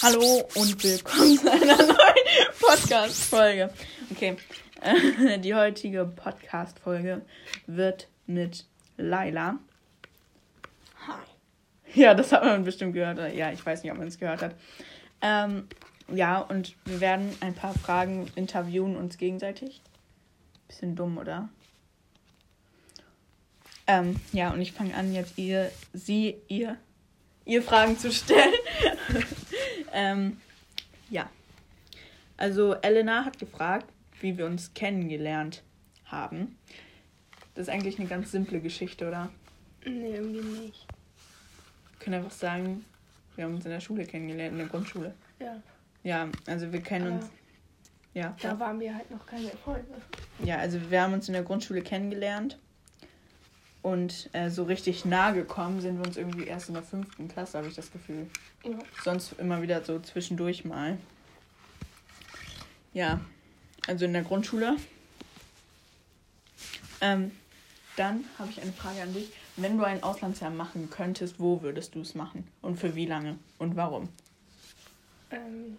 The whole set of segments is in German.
Hallo und willkommen zu einer neuen Podcast-Folge. Okay, äh, die heutige Podcast-Folge wird mit Laila. Hi. Ja, das hat man bestimmt gehört. Ja, ich weiß nicht, ob man es gehört hat. Ähm, ja, und wir werden ein paar Fragen interviewen uns gegenseitig. Bisschen dumm, oder? Ähm, ja, und ich fange an, jetzt ihr, sie, ihr, ihr Fragen zu stellen. ähm, ja. Also Elena hat gefragt, wie wir uns kennengelernt haben. Das ist eigentlich eine ganz simple Geschichte, oder? Nee, irgendwie nicht. Wir können einfach sagen, wir haben uns in der Schule kennengelernt, in der Grundschule. Ja. Ja, also wir kennen Aber uns. Ja, da waren wir halt noch keine Freunde. ja, also wir haben uns in der Grundschule kennengelernt. Und äh, so richtig nah gekommen sind wir uns irgendwie erst in der fünften Klasse, habe ich das Gefühl. Ja. Sonst immer wieder so zwischendurch mal. Ja, also in der Grundschule. Ähm, dann habe ich eine Frage an dich. Wenn du ein Auslandsjahr machen könntest, wo würdest du es machen? Und für wie lange? Und warum? Ähm,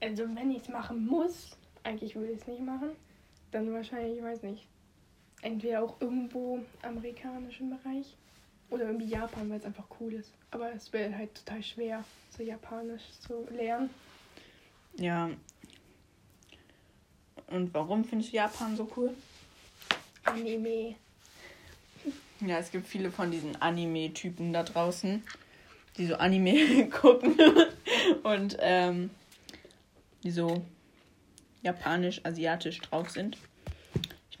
also wenn ich es machen muss, eigentlich würde ich es nicht machen, dann wahrscheinlich, ich weiß nicht, entweder auch irgendwo amerikanischen Bereich oder irgendwie Japan, weil es einfach cool ist. Aber es wäre halt total schwer, so Japanisch zu lernen. Ja. Und warum findest du Japan so cool? Anime. Ja, es gibt viele von diesen Anime-Typen da draußen, die so Anime gucken und ähm, die so japanisch, asiatisch drauf sind.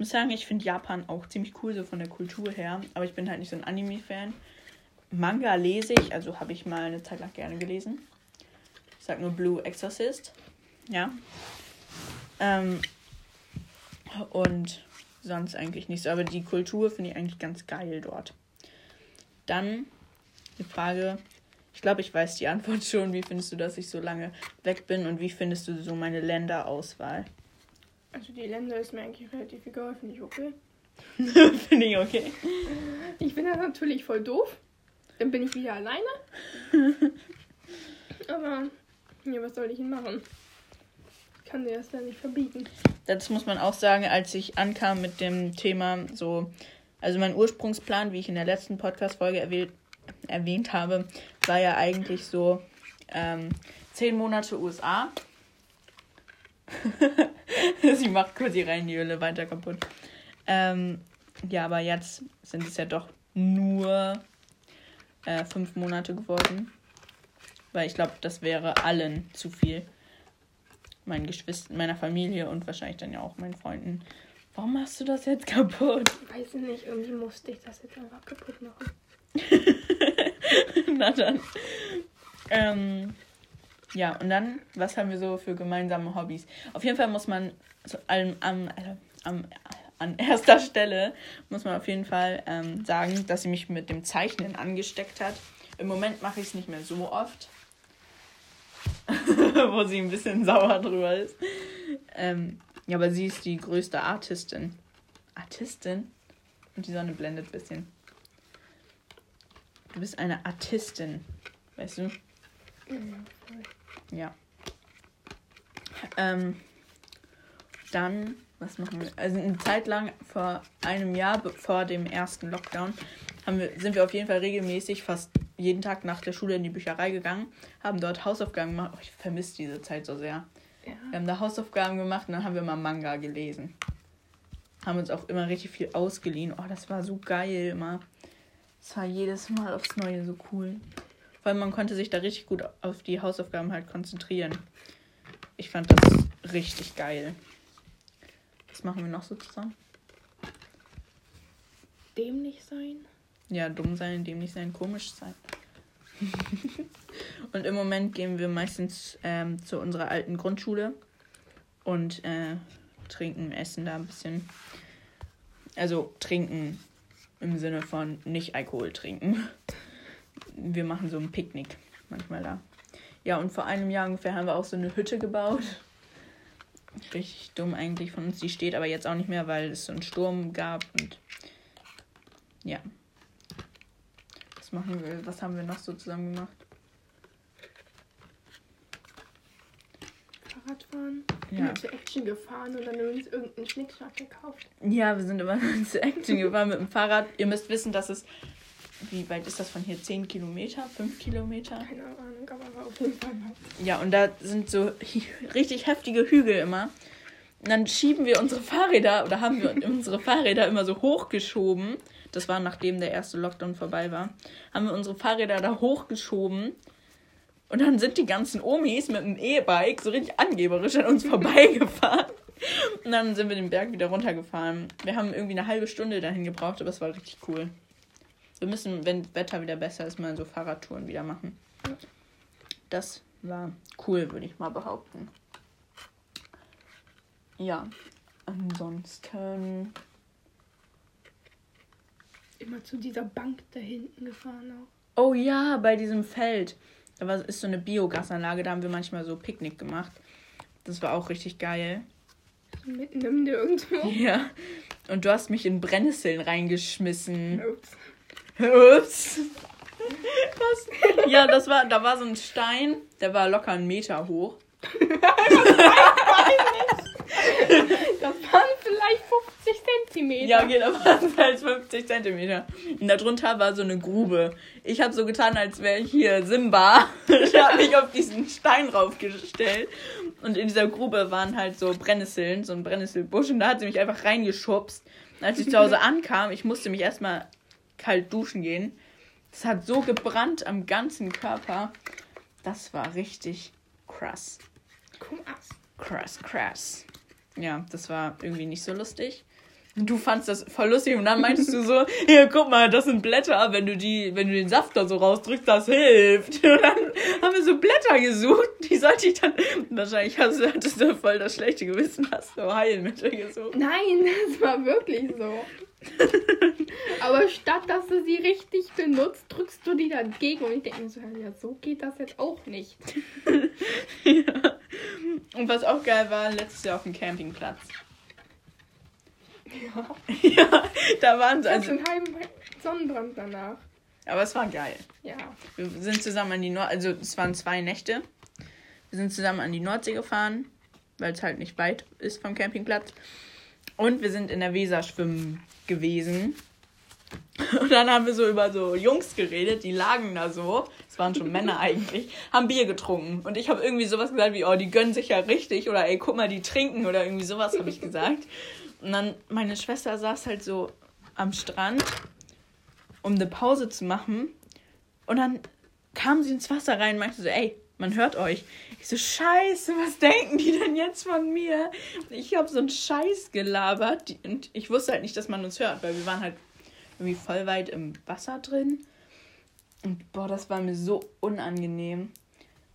Ich muss sagen, ich finde Japan auch ziemlich cool, so von der Kultur her, aber ich bin halt nicht so ein Anime-Fan. Manga lese ich, also habe ich mal eine Zeit lang gerne gelesen. Ich sag nur Blue Exorcist. Ja. Ähm, und sonst eigentlich nicht so. Aber die Kultur finde ich eigentlich ganz geil dort. Dann die Frage, ich glaube, ich weiß die Antwort schon. Wie findest du, dass ich so lange weg bin und wie findest du so meine Länderauswahl? Also die Länder ist mir eigentlich relativ egal, finde ich okay. finde ich okay. Ich finde das natürlich voll doof. Dann bin ich wieder alleine. Aber, ja, was soll ich denn machen? Ich kann dir das ja nicht verbieten. Das muss man auch sagen, als ich ankam mit dem Thema so, also mein Ursprungsplan, wie ich in der letzten Podcast-Folge erwähnt, erwähnt habe, war ja eigentlich so ähm, zehn Monate USA. Sie macht kurz die Reinhöhle weiter kaputt. Ähm, ja, aber jetzt sind es ja doch nur äh, fünf Monate geworden. Weil ich glaube, das wäre allen zu viel. Meinen Geschwistern, meiner Familie und wahrscheinlich dann ja auch meinen Freunden. Warum machst du das jetzt kaputt? Weiß ich nicht, irgendwie musste ich das jetzt einfach kaputt machen. Na dann. Ähm, ja, und dann, was haben wir so für gemeinsame Hobbys? Auf jeden Fall muss man so allem, am, äh, am, an erster Stelle muss man auf jeden Fall ähm, sagen, dass sie mich mit dem Zeichnen angesteckt hat. Im Moment mache ich es nicht mehr so oft. Wo sie ein bisschen sauer drüber ist. Ähm, ja, aber sie ist die größte Artistin. Artistin? Und die Sonne blendet ein bisschen. Du bist eine Artistin. Weißt du? Ja. Ähm, dann, was machen wir? Also eine Zeit lang vor einem Jahr, vor dem ersten Lockdown, haben wir, sind wir auf jeden Fall regelmäßig fast jeden Tag nach der Schule in die Bücherei gegangen, haben dort Hausaufgaben gemacht. Oh, ich vermisse diese Zeit so sehr. Ja. Wir haben da Hausaufgaben gemacht und dann haben wir mal Manga gelesen. Haben uns auch immer richtig viel ausgeliehen. Oh, das war so geil immer. Das war jedes Mal aufs Neue so cool. Weil man konnte sich da richtig gut auf die Hausaufgaben halt konzentrieren. Ich fand das richtig geil. Was machen wir noch so zusammen? Dämlich sein? Ja, dumm sein, dämlich sein, komisch sein. und im Moment gehen wir meistens ähm, zu unserer alten Grundschule und äh, trinken, essen da ein bisschen. Also trinken im Sinne von nicht Alkohol trinken. Wir machen so ein Picknick manchmal da. Ja, und vor einem Jahr ungefähr haben wir auch so eine Hütte gebaut. Richtig dumm eigentlich von uns. Die steht aber jetzt auch nicht mehr, weil es so einen Sturm gab und ja. Was machen wir? Was haben wir noch so zusammen gemacht? Fahrradfahren. Ja. Immer zur Action gefahren und dann übrigens irgendeinen Schnickschnack gekauft. Ja, wir sind immer zu Action gefahren mit dem Fahrrad. Ihr müsst wissen, dass es. Wie weit ist das von hier? 10 Kilometer? 5 Kilometer? Keine Ahnung, aber auf jeden Fall. Ja, und da sind so richtig heftige Hügel immer. Und dann schieben wir unsere Fahrräder oder haben wir unsere Fahrräder immer so hochgeschoben. Das war nachdem der erste Lockdown vorbei war. Haben wir unsere Fahrräder da hochgeschoben. Und dann sind die ganzen Omis mit dem E-Bike so richtig angeberisch an uns vorbeigefahren. Und dann sind wir den Berg wieder runtergefahren. Wir haben irgendwie eine halbe Stunde dahin gebraucht, aber es war richtig cool. Wir müssen, wenn das Wetter wieder besser ist, mal so Fahrradtouren wieder machen. Das war cool, würde ich mal behaupten. Ja, ansonsten. Immer zu dieser Bank da hinten gefahren auch. Oh ja, bei diesem Feld. Da war, ist so eine Biogasanlage, da haben wir manchmal so Picknick gemacht. Das war auch richtig geil. Mitten im Nirgendwo. Ja. Und du hast mich in Brennnesseln reingeschmissen. Ups. Ups. Was? Ja, das war, da war so ein Stein, der war locker einen Meter hoch. Das waren vielleicht 50 Zentimeter. Ja, okay, da waren es halt 50 Zentimeter. Und darunter war so eine Grube. Ich habe so getan, als wäre ich hier Simba. Ich habe mich auf diesen Stein raufgestellt. Und in dieser Grube waren halt so Brennnesseln, so ein Brennnesselbusch. Und da hat sie mich einfach reingeschubst. Als ich zu Hause ankam, ich musste mich erstmal kalt duschen gehen. Das hat so gebrannt am ganzen Körper. Das war richtig krass. Krass. Krass, krass. Ja, das war irgendwie nicht so lustig. Und Du fandst das voll lustig und dann meintest du so, hier, guck mal, das sind Blätter, wenn du die, wenn du den Saft da so rausdrückst, das hilft. Und dann haben wir so Blätter gesucht, die sollte ich dann, wahrscheinlich hast du, hattest du voll das schlechte Gewissen, hast du Heilmittel gesucht. Nein, das war wirklich so. Aber statt dass du sie richtig benutzt, drückst du die dagegen. Und ich denke mir so, ja, so geht das jetzt auch nicht. ja. Und was auch geil war, letztes Jahr auf dem Campingplatz. Ja. Ja, da waren sie, also, einen halben Sonnenbrand danach. aber es war geil. Ja. Wir sind zusammen an die Nord... Also es waren zwei Nächte. Wir sind zusammen an die Nordsee gefahren, weil es halt nicht weit ist vom Campingplatz. Und wir sind in der Weser schwimmen gewesen. Und dann haben wir so über so Jungs geredet, die lagen da so, es waren schon Männer eigentlich, haben Bier getrunken. Und ich habe irgendwie sowas gesagt wie, oh, die gönnen sich ja richtig. Oder ey, guck mal, die trinken. Oder irgendwie sowas habe ich gesagt. Und dann meine Schwester saß halt so am Strand, um eine Pause zu machen. Und dann kam sie ins Wasser rein und meinte so, ey, man hört euch. Ich so, scheiße, was denken die denn jetzt von mir? Ich habe so einen Scheiß gelabert und ich wusste halt nicht, dass man uns hört, weil wir waren halt irgendwie voll weit im Wasser drin. Und boah, das war mir so unangenehm.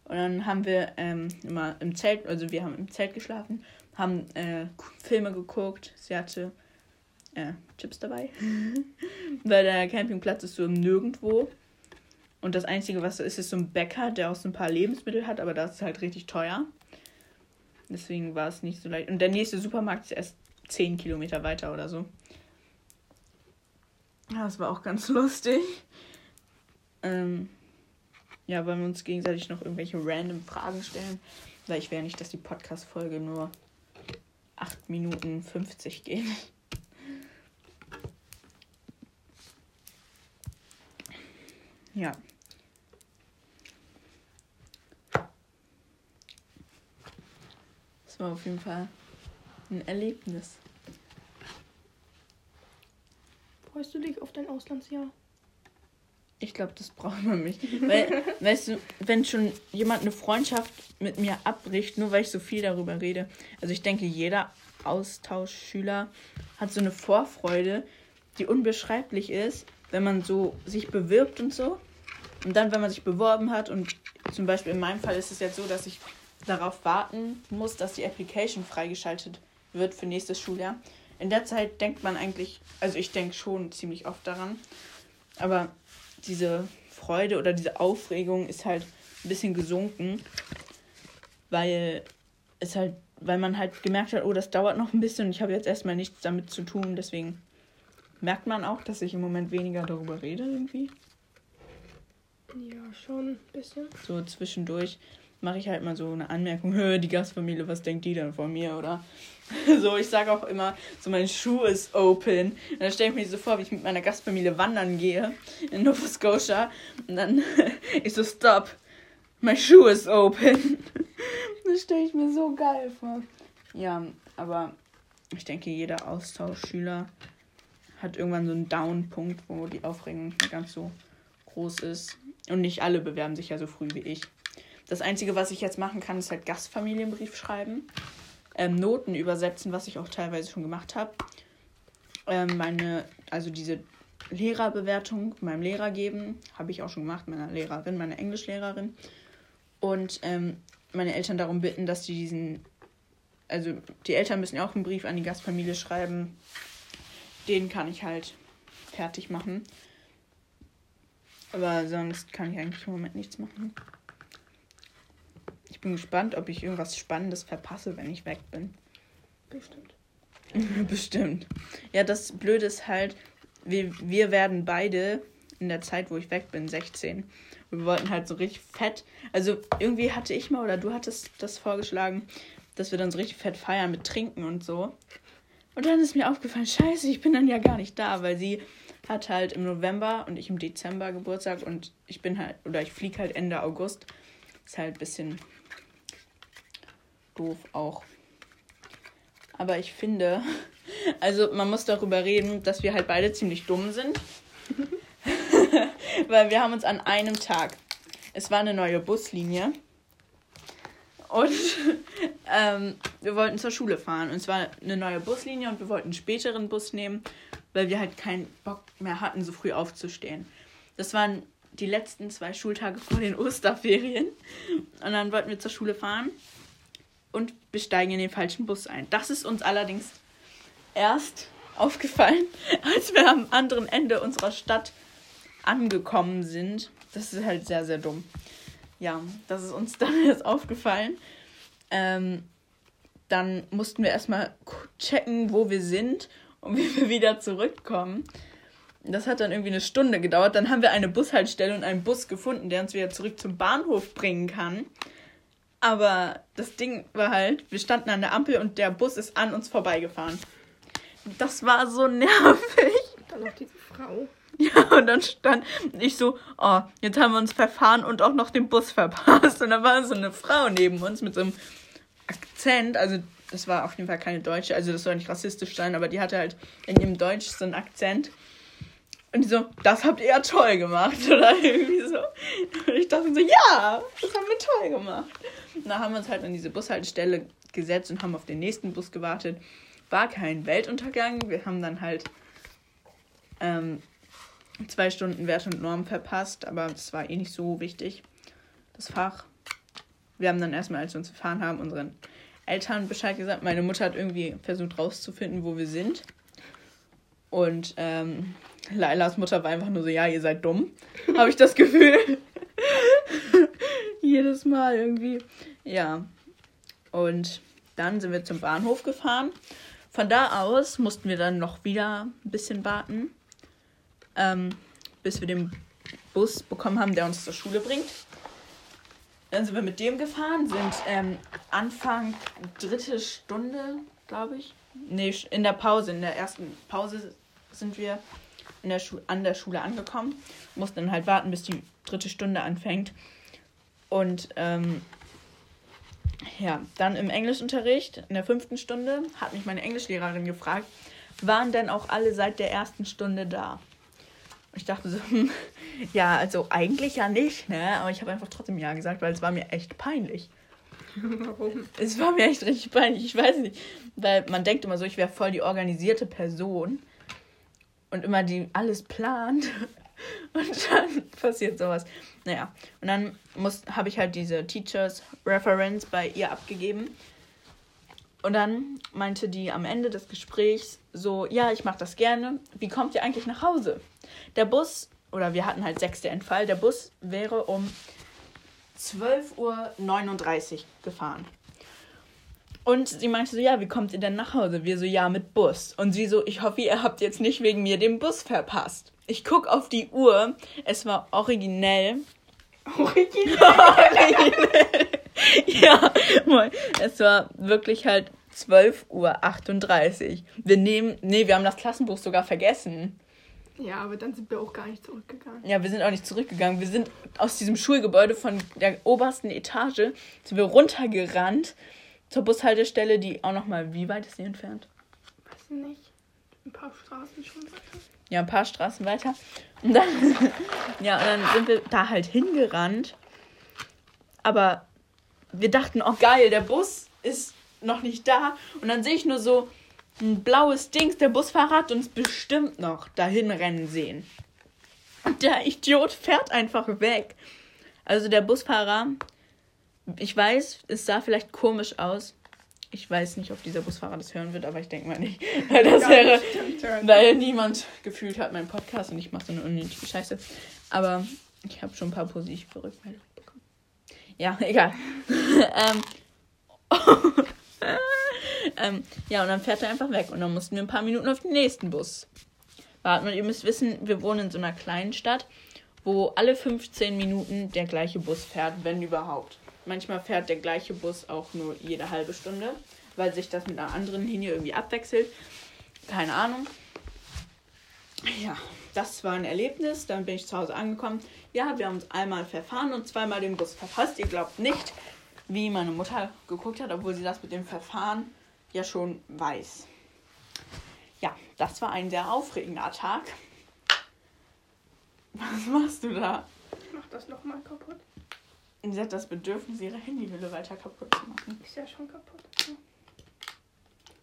Und dann haben wir ähm, immer im Zelt, also wir haben im Zelt geschlafen, haben äh, Filme geguckt. Sie hatte äh, Chips dabei. Weil der Campingplatz ist so Nirgendwo. Und das Einzige, was so ist, ist so ein Bäcker, der auch so ein paar Lebensmittel hat, aber das ist halt richtig teuer. Deswegen war es nicht so leicht. Und der nächste Supermarkt ist erst 10 Kilometer weiter oder so. Ja, das war auch ganz lustig. Ähm, ja, weil wir uns gegenseitig noch irgendwelche random Fragen stellen. Weil ich ja nicht, dass die Podcast-Folge nur 8 Minuten 50 geht. Ja. Das war auf jeden Fall ein Erlebnis. Freust du dich auf dein Auslandsjahr? Ich glaube, das braucht man nicht. Weil, weißt du, wenn schon jemand eine Freundschaft mit mir abbricht, nur weil ich so viel darüber rede. Also ich denke, jeder Austauschschüler hat so eine Vorfreude, die unbeschreiblich ist, wenn man so sich bewirbt und so. Und dann, wenn man sich beworben hat und zum Beispiel in meinem Fall ist es jetzt so, dass ich darauf warten muss, dass die Application freigeschaltet wird für nächstes Schuljahr. In der Zeit denkt man eigentlich, also ich denke schon ziemlich oft daran, aber diese Freude oder diese Aufregung ist halt ein bisschen gesunken, weil es halt, weil man halt gemerkt hat, oh, das dauert noch ein bisschen und ich habe jetzt erstmal nichts damit zu tun, deswegen merkt man auch, dass ich im Moment weniger darüber rede irgendwie. Ja, schon ein bisschen. So zwischendurch. Mache ich halt mal so eine Anmerkung, Hö, die Gastfamilie, was denkt die denn von mir, oder? So, ich sage auch immer, so mein Schuh ist open. Und dann stelle ich mir so vor, wie ich mit meiner Gastfamilie wandern gehe in Nova Scotia. Und dann ich so, stop, my shoe is open. Das stelle ich mir so geil vor. Ja, aber ich denke, jeder Austauschschüler hat irgendwann so einen Down-Punkt, wo die Aufregung nicht mehr ganz so groß ist. Und nicht alle bewerben sich ja so früh wie ich. Das Einzige, was ich jetzt machen kann, ist halt Gastfamilienbrief schreiben ähm, Noten übersetzen, was ich auch teilweise schon gemacht habe. Ähm, meine, also diese Lehrerbewertung meinem Lehrer geben, habe ich auch schon gemacht, meiner Lehrerin, meiner Englischlehrerin. Und ähm, meine Eltern darum bitten, dass die diesen, also die Eltern müssen ja auch einen Brief an die Gastfamilie schreiben. Den kann ich halt fertig machen. Aber sonst kann ich eigentlich im Moment nichts machen bin gespannt, ob ich irgendwas Spannendes verpasse, wenn ich weg bin. Bestimmt. Bestimmt. Ja, das Blöde ist halt, wir, wir werden beide in der Zeit, wo ich weg bin, 16. Und wir wollten halt so richtig fett. Also irgendwie hatte ich mal oder du hattest das vorgeschlagen, dass wir dann so richtig fett feiern mit Trinken und so. Und dann ist mir aufgefallen, scheiße, ich bin dann ja gar nicht da, weil sie hat halt im November und ich im Dezember Geburtstag und ich bin halt, oder ich fliege halt Ende August. Ist halt ein bisschen doof auch. Aber ich finde, also man muss darüber reden, dass wir halt beide ziemlich dumm sind. Weil wir haben uns an einem Tag, es war eine neue Buslinie. Und ähm, wir wollten zur Schule fahren. Und es war eine neue Buslinie und wir wollten einen späteren Bus nehmen, weil wir halt keinen Bock mehr hatten, so früh aufzustehen. Das waren die letzten zwei Schultage vor den Osterferien. Und dann wollten wir zur Schule fahren und wir steigen in den falschen Bus ein. Das ist uns allerdings erst aufgefallen, als wir am anderen Ende unserer Stadt angekommen sind. Das ist halt sehr, sehr dumm. Ja, das ist uns dann erst aufgefallen. Ähm, dann mussten wir erstmal checken, wo wir sind und wie wir wieder zurückkommen. Das hat dann irgendwie eine Stunde gedauert. Dann haben wir eine Bushaltestelle und einen Bus gefunden, der uns wieder zurück zum Bahnhof bringen kann. Aber das Ding war halt, wir standen an der Ampel und der Bus ist an uns vorbeigefahren. Das war so nervig. Dann noch diese Frau. Ja, und dann stand ich so, oh, jetzt haben wir uns verfahren und auch noch den Bus verpasst. Und dann war so eine Frau neben uns mit so einem Akzent, also das war auf jeden Fall keine Deutsche, also das soll nicht rassistisch sein, aber die hatte halt in ihrem Deutsch so einen Akzent. Und die so, das habt ihr ja toll gemacht, oder irgendwie so. Und ich dachte so, ja, das haben wir toll gemacht. Und da haben wir uns halt an diese Bushaltestelle gesetzt und haben auf den nächsten Bus gewartet. War kein Weltuntergang. Wir haben dann halt ähm, zwei Stunden Wert und Norm verpasst, aber das war eh nicht so wichtig, das Fach. Wir haben dann erstmal, als wir uns gefahren haben, unseren Eltern Bescheid gesagt. Meine Mutter hat irgendwie versucht rauszufinden, wo wir sind. Und ähm, Lailas Mutter war einfach nur so, ja, ihr seid dumm. Habe ich das Gefühl. Jedes Mal irgendwie. Ja. Und dann sind wir zum Bahnhof gefahren. Von da aus mussten wir dann noch wieder ein bisschen warten, ähm, bis wir den Bus bekommen haben, der uns zur Schule bringt. Dann sind wir mit dem gefahren, sind ähm, Anfang dritte Stunde, glaube ich. Nee, in der Pause, in der ersten Pause sind wir in der an der Schule angekommen. Mussten dann halt warten, bis die dritte Stunde anfängt. Und ähm, ja, dann im Englischunterricht in der fünften Stunde hat mich meine Englischlehrerin gefragt, waren denn auch alle seit der ersten Stunde da? Und ich dachte so, hm, ja, also eigentlich ja nicht, ne? Aber ich habe einfach trotzdem ja gesagt, weil es war mir echt peinlich. Warum? Es war mir echt richtig peinlich. Ich weiß nicht, weil man denkt immer so, ich wäre voll die organisierte Person und immer die alles plant. Und dann passiert sowas. Naja, und dann habe ich halt diese Teachers Reference bei ihr abgegeben. Und dann meinte die am Ende des Gesprächs so, ja, ich mache das gerne. Wie kommt ihr eigentlich nach Hause? Der Bus, oder wir hatten halt sechste Entfall, der Bus wäre um 12.39 Uhr gefahren. Und sie meinte so, ja, wie kommt ihr denn nach Hause? Wir so, ja, mit Bus. Und sie so, ich hoffe, ihr habt jetzt nicht wegen mir den Bus verpasst. Ich guck auf die Uhr. Es war originell. Originell? originell. Ja, moin. es war wirklich halt 12.38 Uhr. Wir nehmen, nee, wir haben das Klassenbuch sogar vergessen. Ja, aber dann sind wir auch gar nicht zurückgegangen. Ja, wir sind auch nicht zurückgegangen. Wir sind aus diesem Schulgebäude von der obersten Etage sind wir runtergerannt zur Bushaltestelle, die auch noch mal wie weit ist die entfernt? Weiß ich nicht. Ein paar Straßen schon weiter. Ja, ein paar Straßen weiter. Und dann, ja, und dann sind wir da halt hingerannt. Aber wir dachten, oh geil, der Bus ist noch nicht da. Und dann sehe ich nur so ein blaues Dings. Der Busfahrer hat uns bestimmt noch dahin rennen sehen. Und der Idiot fährt einfach weg. Also der Busfahrer, ich weiß, es sah vielleicht komisch aus. Ich weiß nicht, ob dieser Busfahrer das hören wird, aber ich denke mal nicht. Weil das Ja, wäre, weil niemand gefühlt hat meinen Podcast und ich mache so eine unnötige Scheiße. Aber ich habe schon ein paar positive Rückmeldungen bekommen. Ja, egal. ähm, ähm, ja, und dann fährt er einfach weg. Und dann mussten wir ein paar Minuten auf den nächsten Bus warten. Und ihr müsst wissen, wir wohnen in so einer kleinen Stadt, wo alle 15 Minuten der gleiche Bus fährt, wenn überhaupt. Manchmal fährt der gleiche Bus auch nur jede halbe Stunde, weil sich das mit einer anderen Linie irgendwie abwechselt. Keine Ahnung. Ja, das war ein Erlebnis. Dann bin ich zu Hause angekommen. Ja, wir haben uns einmal verfahren und zweimal den Bus verpasst. Ihr glaubt nicht, wie meine Mutter geguckt hat, obwohl sie das mit dem Verfahren ja schon weiß. Ja, das war ein sehr aufregender Tag. Was machst du da? Ich mach das nochmal kaputt. Sie hat das Bedürfnis, ihre Handyhülle weiter kaputt zu machen. Ist ja schon kaputt.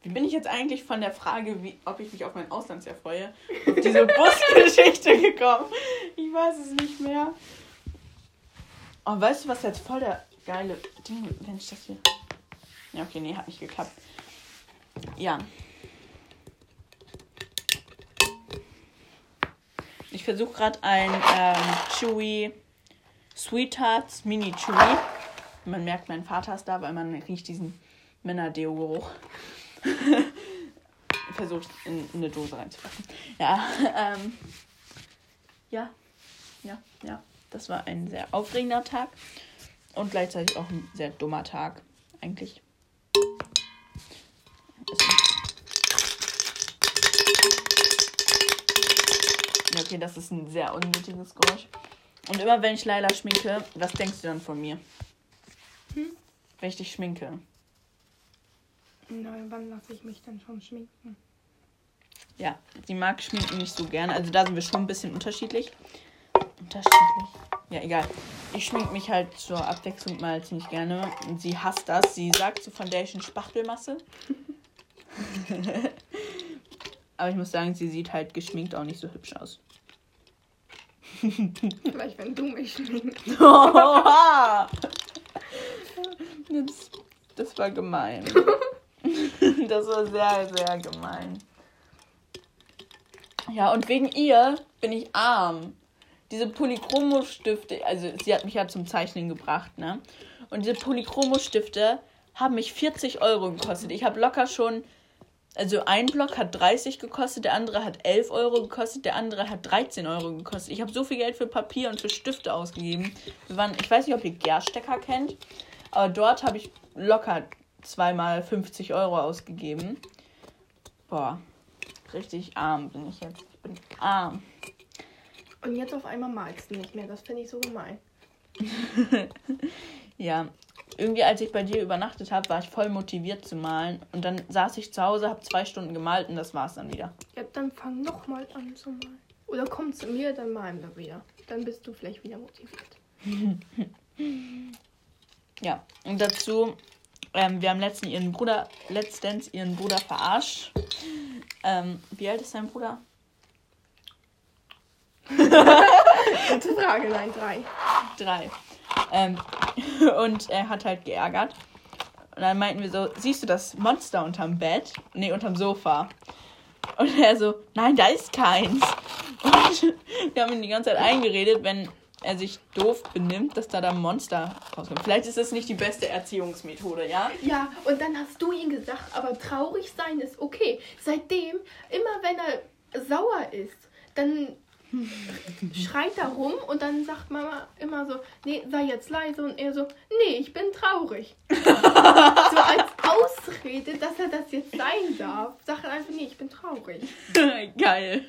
Wie bin ich jetzt eigentlich von der Frage, wie, ob ich mich auf mein Auslandsjahr freue, auf diese Busgeschichte gekommen? Ich weiß es nicht mehr. Oh, weißt du, was jetzt voll der geile Ding, wenn ich das hier. Ja, okay, nee, hat nicht geklappt. Ja. Ich versuche gerade ein ähm, Chewy Sweethearts Mini Chewy. Man merkt, mein Vater ist da, weil man riecht diesen Männerdeo-Geruch. Versucht in eine Dose reinzupacken. Ja, ähm, ja, ja, ja. Das war ein sehr aufregender Tag und gleichzeitig auch ein sehr dummer Tag, eigentlich. Okay, das ist ein sehr unnötiges Geräusch. Und immer wenn ich Laila schminke, was denkst du dann von mir? Hm? Wenn ich dich schminke. Na, wann lasse ich mich denn schon schminken? Ja, sie mag Schminken nicht so gerne. Also da sind wir schon ein bisschen unterschiedlich. Unterschiedlich. Ja, egal. Ich schmink mich halt zur Abwechslung mal ziemlich gerne. Und sie hasst das. Sie sagt zu Foundation Spachtelmasse. Aber ich muss sagen, sie sieht halt geschminkt auch nicht so hübsch aus. Vielleicht, wenn du mich schminkst. Das war gemein. Das war sehr, sehr gemein. Ja, und wegen ihr bin ich arm. Diese Polychromo-Stifte, also sie hat mich ja zum Zeichnen gebracht, ne? Und diese Polychromo-Stifte haben mich 40 Euro gekostet. Ich habe locker schon, also ein Block hat 30 gekostet, der andere hat 11 Euro gekostet, der andere hat 13 Euro gekostet. Ich habe so viel Geld für Papier und für Stifte ausgegeben. Wir waren, ich weiß nicht, ob ihr Gerstecker kennt, aber dort habe ich locker zweimal 50 Euro ausgegeben. Boah, richtig arm bin ich jetzt. Ich bin arm. Und jetzt auf einmal magst du nicht mehr. Das finde ich so gemein. Ja, irgendwie als ich bei dir übernachtet habe, war ich voll motiviert zu malen. Und dann saß ich zu Hause, habe zwei Stunden gemalt und das war's dann wieder. Ja, dann fang nochmal an zu malen. Oder komm zu mir, dann malen wir wieder. Dann bist du vielleicht wieder motiviert. Ja, und dazu, ähm, wir haben letztens ihren Bruder, letztens ihren Bruder verarscht. Ähm, wie alt ist dein Bruder? Gute Frage, nein, drei. Drei. Ähm, und er hat halt geärgert. Und dann meinten wir so, siehst du das Monster unterm Bett? Nee, unterm Sofa. Und er so, nein, da ist keins. Und wir haben ihn die ganze Zeit eingeredet, wenn er sich doof benimmt, dass da da Monster rauskommt. Vielleicht ist das nicht die beste Erziehungsmethode, ja? Ja, und dann hast du ihm gesagt, aber traurig sein ist okay. Seitdem, immer wenn er sauer ist, dann schreit er rum und dann sagt Mama immer so, nee, sei jetzt leise und er so, nee, ich bin traurig. so als Ausrede, dass er das jetzt sein darf. Sag einfach, nee, ich bin traurig. Geil.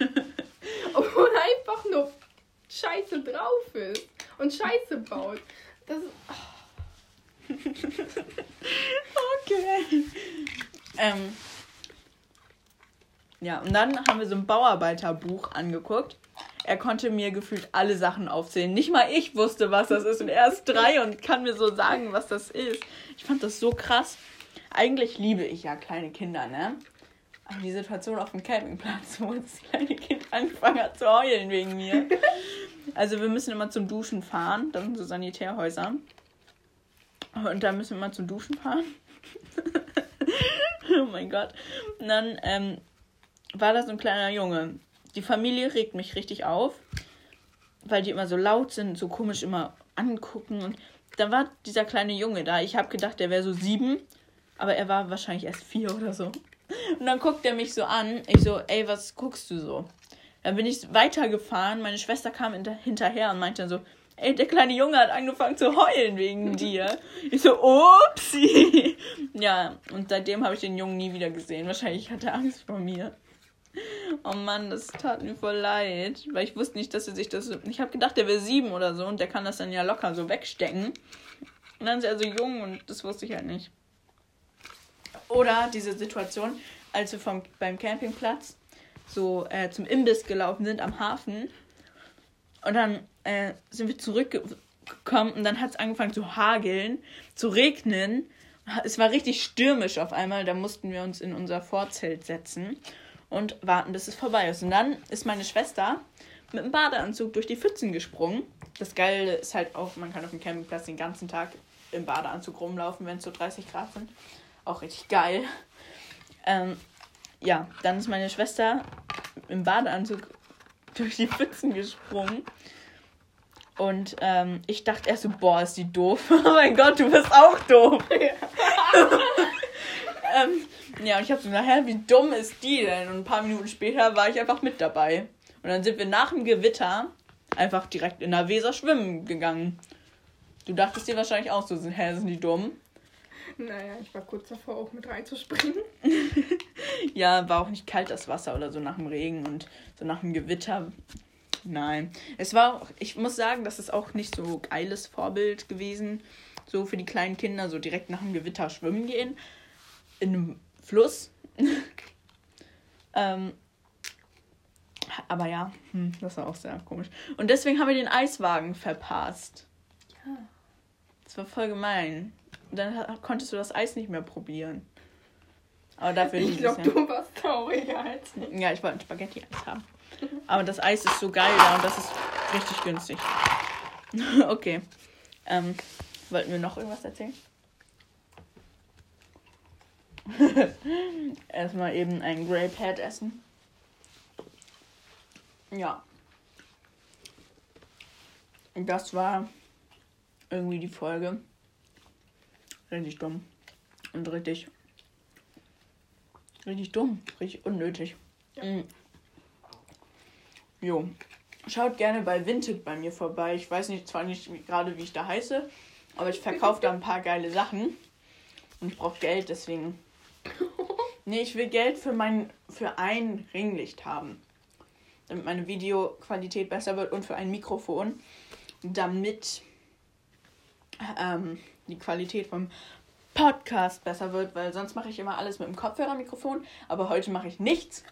Obwohl er einfach nur scheiße drauf ist und Scheiße baut. Das ist. Okay. Ähm, ja, und dann haben wir so ein Bauarbeiterbuch angeguckt. Er konnte mir gefühlt alle Sachen aufzählen. Nicht mal ich wusste, was das ist. Und er ist drei und kann mir so sagen, was das ist. Ich fand das so krass. Eigentlich liebe ich ja kleine Kinder, ne? Aber die Situation auf dem Campingplatz, wo das kleine Kind angefangen hat zu heulen wegen mir. Also wir müssen immer zum Duschen fahren. Das sind so Sanitärhäuser. Und da müssen wir immer zum Duschen fahren. oh mein Gott. Und dann ähm, war da so ein kleiner Junge. Die Familie regt mich richtig auf, weil die immer so laut sind, so komisch immer angucken. Und da war dieser kleine Junge da. Ich habe gedacht, der wäre so sieben, aber er war wahrscheinlich erst vier oder so. Und dann guckt er mich so an. Ich so, ey, was guckst du so? Dann bin ich weitergefahren. Meine Schwester kam hinterher und meinte dann so, ey, der kleine Junge hat angefangen zu heulen wegen dir. Ich so, upsi. Ja, und seitdem habe ich den Jungen nie wieder gesehen. Wahrscheinlich hat er Angst vor mir. Oh Mann, das tat mir voll leid, weil ich wusste nicht, dass er sich das. Ich habe gedacht, der wäre sieben oder so und der kann das dann ja locker so wegstecken. Und dann ist er so jung und das wusste ich halt nicht. Oder diese Situation, als wir vom, beim Campingplatz so äh, zum Imbiss gelaufen sind am Hafen. Und dann äh, sind wir zurückgekommen und dann hat es angefangen zu hageln, zu regnen. Es war richtig stürmisch auf einmal. Da mussten wir uns in unser Vorzelt setzen und warten, bis es vorbei ist. Und dann ist meine Schwester mit dem Badeanzug durch die Pfützen gesprungen. Das Geile ist halt auch, man kann auf dem Campingplatz den ganzen Tag im Badeanzug rumlaufen, wenn es so 30 Grad sind. Auch richtig geil. Ähm, ja, dann ist meine Schwester im Badeanzug durch die Pfützen gesprungen. Und ähm, ich dachte erst so, boah, ist die doof. oh mein Gott, du bist auch doof. ähm, ja, und ich habe so gedacht, hä, wie dumm ist die denn? Und ein paar Minuten später war ich einfach mit dabei. Und dann sind wir nach dem Gewitter einfach direkt in der Weser schwimmen gegangen. Du dachtest dir wahrscheinlich auch so, hä, sind die dumm? Naja, ich war kurz davor, auch mit reinzuspringen. ja, war auch nicht kalt das Wasser oder so nach dem Regen und so nach dem Gewitter. Nein. Es war auch, ich muss sagen, das ist auch nicht so geiles Vorbild gewesen. So für die kleinen Kinder, so direkt nach dem Gewitter schwimmen gehen. In einem Fluss. ähm, aber ja, hm, das war auch sehr komisch. Und deswegen haben wir den Eiswagen verpasst. Ja. Das war voll gemein dann konntest du das Eis nicht mehr probieren. Aber dafür Ich glaube, du warst trauriger als ich. Ja, ich wollte ein Spaghetti-Eis haben. Aber das Eis ist so geil da und das ist richtig günstig. okay. Ähm, wollten wir noch irgendwas erzählen? Erstmal eben ein Grey Pad essen. Ja. Das war irgendwie die Folge. Richtig dumm. Und richtig. Richtig dumm. Richtig unnötig. Ja. Mhm. Jo. Schaut gerne bei Vinted bei mir vorbei. Ich weiß nicht, zwar nicht gerade, wie ich da heiße, aber ich verkaufe da ein paar geile Sachen. Und ich brauche Geld, deswegen. Nee, ich will Geld für mein für ein Ringlicht haben. Damit meine Videoqualität besser wird und für ein Mikrofon. Damit ähm, die Qualität vom Podcast besser wird, weil sonst mache ich immer alles mit dem Kopfhörermikrofon, aber heute mache ich nichts,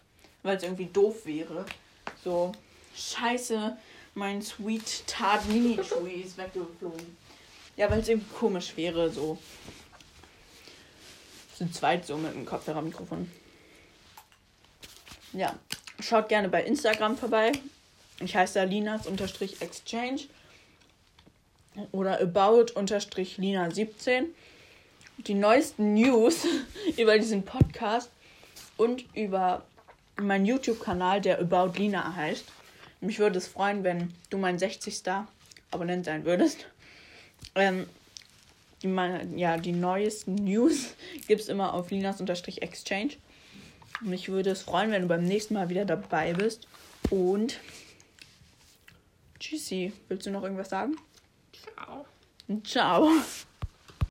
weil es irgendwie doof wäre. So, scheiße, mein Sweet Tart Mini Chewy ist weggeflogen. Ja, weil es irgendwie komisch wäre, so zu zweit so mit dem Kopfhörermikrofon. Ja, schaut gerne bei Instagram vorbei. Ich heiße linas-exchange oder about-lina17 die neuesten News über diesen Podcast und über meinen YouTube-Kanal, der About Lina heißt. Mich würde es freuen, wenn du mein 60. Abonnent sein würdest. Ähm, die, ja, die neuesten News gibt es immer auf linas-exchange. Mich würde es freuen, wenn du beim nächsten Mal wieder dabei bist. Und tschüssi. Willst du noch irgendwas sagen? Ciao. Ciao.